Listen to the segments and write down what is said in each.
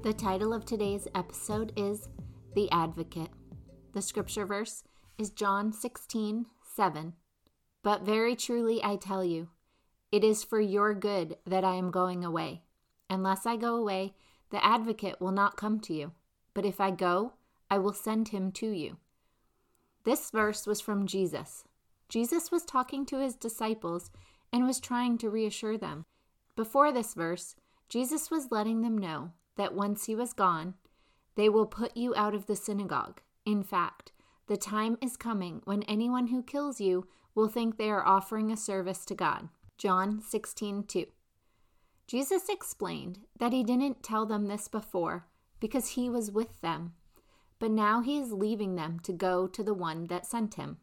The title of today's episode is The Advocate. The scripture verse is John 16, 7. But very truly I tell you, it is for your good that I am going away. Unless I go away, the advocate will not come to you. But if I go, I will send him to you. This verse was from Jesus. Jesus was talking to his disciples and was trying to reassure them. Before this verse, Jesus was letting them know that once he was gone, they will put you out of the synagogue. In fact, the time is coming when anyone who kills you will think they are offering a service to God. John 16:2. Jesus explained that he didn't tell them this before because he was with them, but now he is leaving them to go to the one that sent him.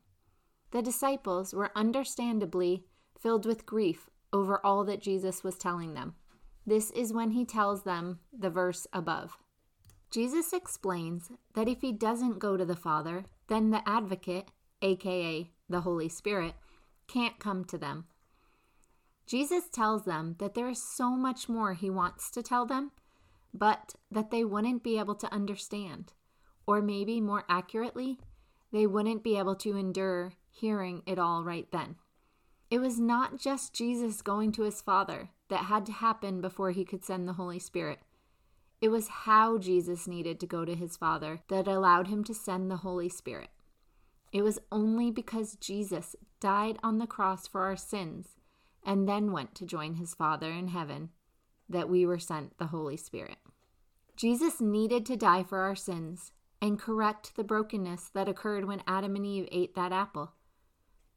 The disciples were understandably filled with grief over all that Jesus was telling them. This is when he tells them the verse above. Jesus explains that if he doesn't go to the Father, then the advocate, aka the Holy Spirit, can't come to them. Jesus tells them that there is so much more he wants to tell them, but that they wouldn't be able to understand. Or maybe more accurately, they wouldn't be able to endure hearing it all right then. It was not just Jesus going to his Father that had to happen before he could send the Holy Spirit. It was how Jesus needed to go to his Father that allowed him to send the Holy Spirit. It was only because Jesus died on the cross for our sins and then went to join his Father in heaven that we were sent the Holy Spirit. Jesus needed to die for our sins and correct the brokenness that occurred when Adam and Eve ate that apple.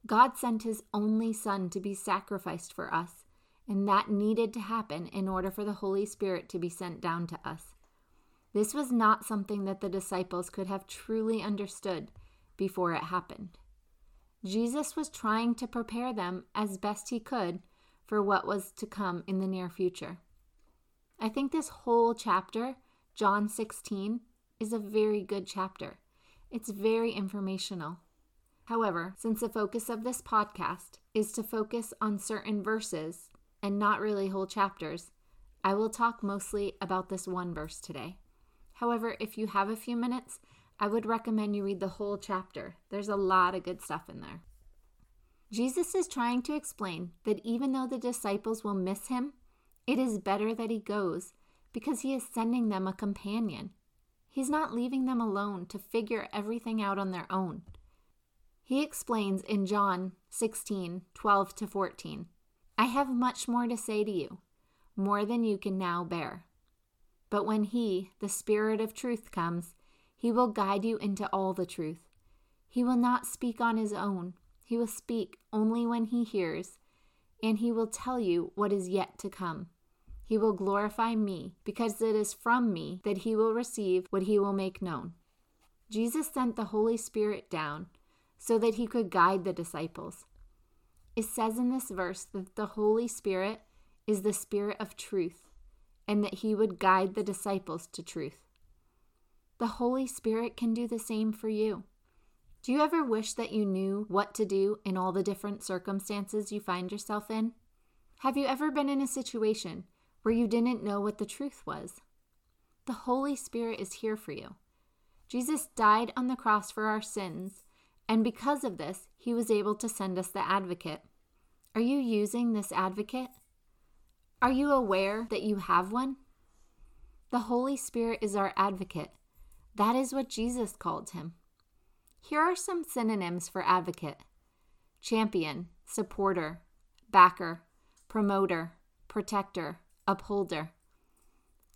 God sent his only Son to be sacrificed for us, and that needed to happen in order for the Holy Spirit to be sent down to us. This was not something that the disciples could have truly understood before it happened. Jesus was trying to prepare them as best he could for what was to come in the near future. I think this whole chapter, John 16, is a very good chapter. It's very informational. However, since the focus of this podcast is to focus on certain verses and not really whole chapters, I will talk mostly about this one verse today. However, if you have a few minutes, I would recommend you read the whole chapter. There's a lot of good stuff in there. Jesus is trying to explain that even though the disciples will miss him, it is better that he goes because he is sending them a companion. He's not leaving them alone to figure everything out on their own. He explains in John 16 12 to 14 I have much more to say to you, more than you can now bear. But when He, the Spirit of truth, comes, He will guide you into all the truth. He will not speak on His own, He will speak only when He hears, and He will tell you what is yet to come. He will glorify me, because it is from me that He will receive what He will make known. Jesus sent the Holy Spirit down so that He could guide the disciples. It says in this verse that the Holy Spirit is the Spirit of truth and that He would guide the disciples to truth. The Holy Spirit can do the same for you. Do you ever wish that you knew what to do in all the different circumstances you find yourself in? Have you ever been in a situation where you didn't know what the truth was? The Holy Spirit is here for you. Jesus died on the cross for our sins, and because of this, he was able to send us the advocate. Are you using this advocate? Are you aware that you have one? The Holy Spirit is our advocate. That is what Jesus called him. Here are some synonyms for advocate champion, supporter, backer, promoter, protector, upholder.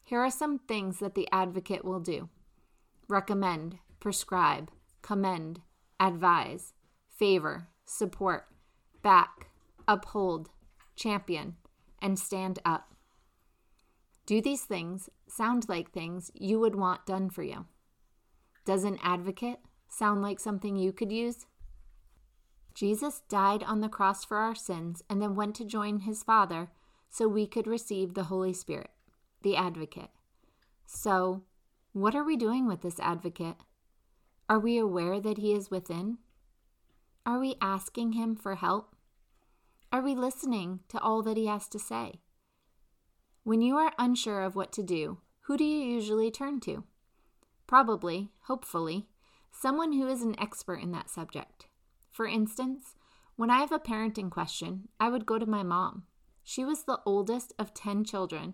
Here are some things that the advocate will do recommend, prescribe, commend, advise, favor, support, back, uphold, champion, and stand up. Do these things sound like things you would want done for you? Does an advocate sound like something you could use? Jesus died on the cross for our sins and then went to join his Father so we could receive the Holy Spirit, the advocate. So, what are we doing with this advocate? Are we aware that he is within? Are we asking him for help? Are we listening to all that he has to say? When you are unsure of what to do, who do you usually turn to? Probably, hopefully, someone who is an expert in that subject. For instance, when I have a parenting question, I would go to my mom. She was the oldest of 10 children,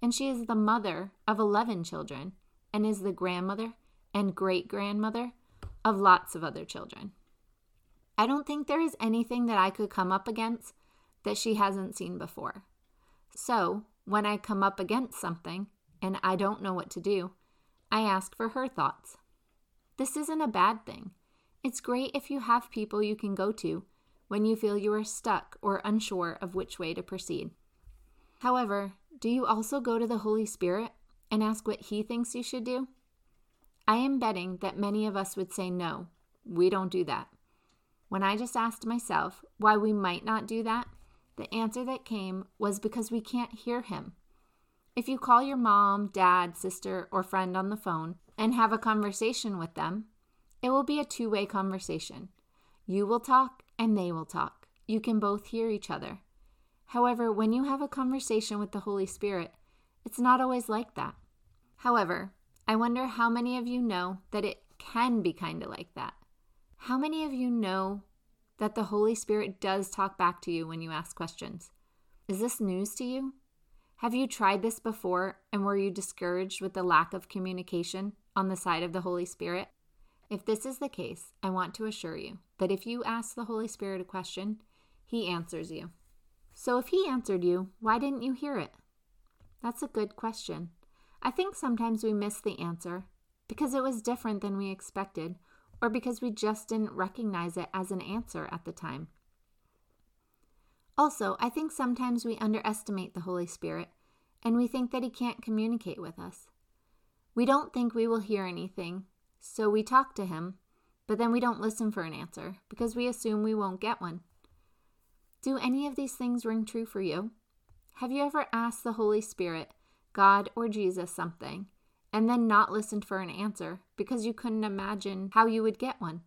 and she is the mother of 11 children, and is the grandmother and great grandmother of lots of other children. I don't think there is anything that I could come up against that she hasn't seen before. So, when I come up against something and I don't know what to do, I ask for her thoughts. This isn't a bad thing. It's great if you have people you can go to when you feel you are stuck or unsure of which way to proceed. However, do you also go to the Holy Spirit and ask what He thinks you should do? I am betting that many of us would say no, we don't do that. When I just asked myself why we might not do that, the answer that came was because we can't hear Him. If you call your mom, dad, sister, or friend on the phone and have a conversation with them, it will be a two way conversation. You will talk and they will talk. You can both hear each other. However, when you have a conversation with the Holy Spirit, it's not always like that. However, I wonder how many of you know that it can be kind of like that. How many of you know that the Holy Spirit does talk back to you when you ask questions? Is this news to you? Have you tried this before and were you discouraged with the lack of communication on the side of the Holy Spirit? If this is the case, I want to assure you that if you ask the Holy Spirit a question, He answers you. So if He answered you, why didn't you hear it? That's a good question. I think sometimes we miss the answer because it was different than we expected or because we just didn't recognize it as an answer at the time. Also, I think sometimes we underestimate the Holy Spirit and we think that He can't communicate with us. We don't think we will hear anything so we talk to him, but then we don't listen for an answer because we assume we won't get one. Do any of these things ring true for you? Have you ever asked the Holy Spirit, God, or Jesus something, and then not listened for an answer because you couldn't imagine how you would get one?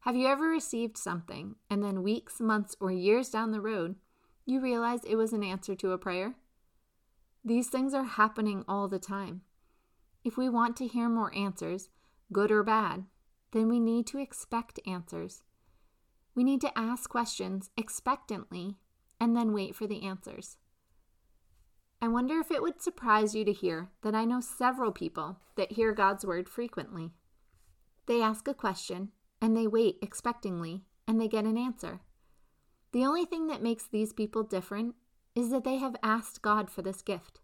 Have you ever received something and then weeks, months, or years down the road, you realize it was an answer to a prayer? These things are happening all the time. If we want to hear more answers, good or bad, then we need to expect answers. We need to ask questions expectantly and then wait for the answers. I wonder if it would surprise you to hear that I know several people that hear God's word frequently. They ask a question and they wait expectingly and they get an answer. The only thing that makes these people different is that they have asked God for this gift.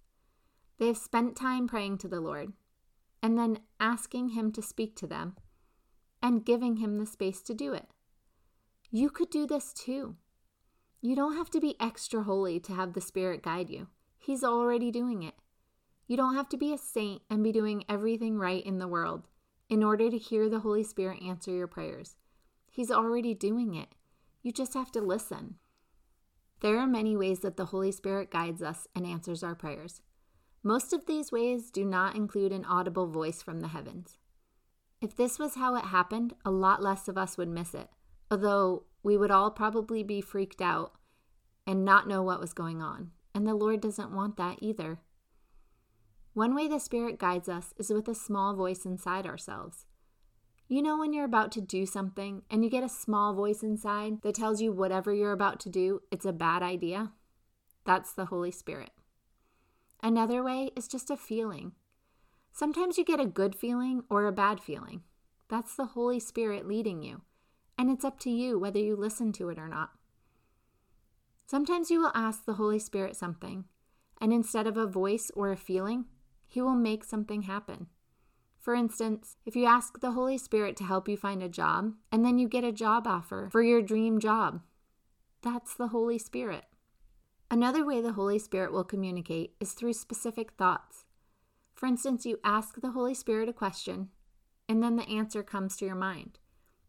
They have spent time praying to the Lord and then asking Him to speak to them and giving Him the space to do it. You could do this too. You don't have to be extra holy to have the Spirit guide you, He's already doing it. You don't have to be a saint and be doing everything right in the world in order to hear the Holy Spirit answer your prayers. He's already doing it. You just have to listen. There are many ways that the Holy Spirit guides us and answers our prayers. Most of these ways do not include an audible voice from the heavens. If this was how it happened, a lot less of us would miss it, although we would all probably be freaked out and not know what was going on, and the Lord doesn't want that either. One way the Spirit guides us is with a small voice inside ourselves. You know, when you're about to do something and you get a small voice inside that tells you whatever you're about to do, it's a bad idea? That's the Holy Spirit. Another way is just a feeling. Sometimes you get a good feeling or a bad feeling. That's the Holy Spirit leading you, and it's up to you whether you listen to it or not. Sometimes you will ask the Holy Spirit something, and instead of a voice or a feeling, He will make something happen. For instance, if you ask the Holy Spirit to help you find a job, and then you get a job offer for your dream job, that's the Holy Spirit. Another way the Holy Spirit will communicate is through specific thoughts. For instance, you ask the Holy Spirit a question, and then the answer comes to your mind.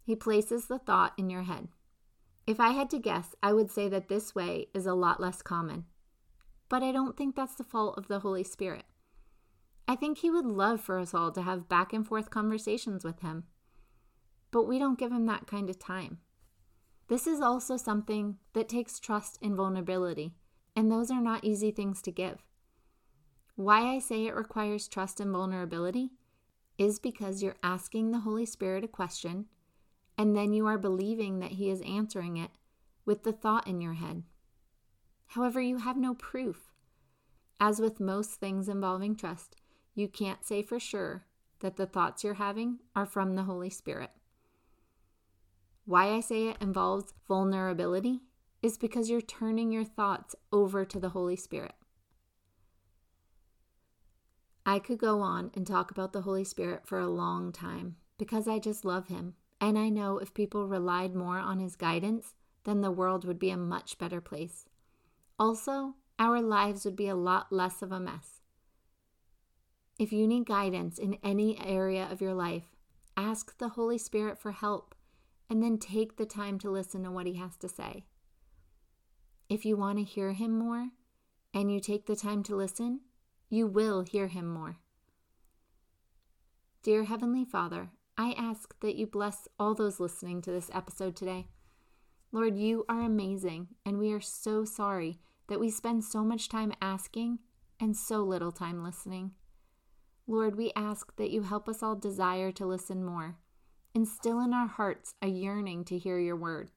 He places the thought in your head. If I had to guess, I would say that this way is a lot less common. But I don't think that's the fault of the Holy Spirit. I think He would love for us all to have back and forth conversations with Him. But we don't give Him that kind of time. This is also something that takes trust and vulnerability, and those are not easy things to give. Why I say it requires trust and vulnerability is because you're asking the Holy Spirit a question and then you are believing that He is answering it with the thought in your head. However, you have no proof. As with most things involving trust, you can't say for sure that the thoughts you're having are from the Holy Spirit. Why I say it involves vulnerability is because you're turning your thoughts over to the Holy Spirit. I could go on and talk about the Holy Spirit for a long time because I just love Him. And I know if people relied more on His guidance, then the world would be a much better place. Also, our lives would be a lot less of a mess. If you need guidance in any area of your life, ask the Holy Spirit for help and then take the time to listen to what He has to say. If you want to hear Him more and you take the time to listen, you will hear him more. Dear Heavenly Father, I ask that you bless all those listening to this episode today. Lord, you are amazing, and we are so sorry that we spend so much time asking and so little time listening. Lord, we ask that you help us all desire to listen more. Instill in our hearts a yearning to hear your word.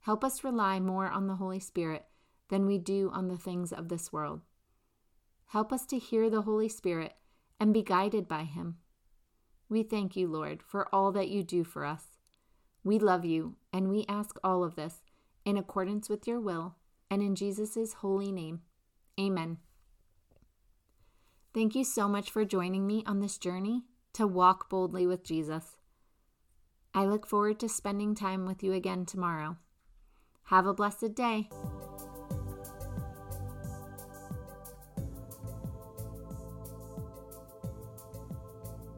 Help us rely more on the Holy Spirit than we do on the things of this world. Help us to hear the Holy Spirit and be guided by Him. We thank you, Lord, for all that you do for us. We love you, and we ask all of this in accordance with your will and in Jesus' holy name. Amen. Thank you so much for joining me on this journey to walk boldly with Jesus. I look forward to spending time with you again tomorrow. Have a blessed day.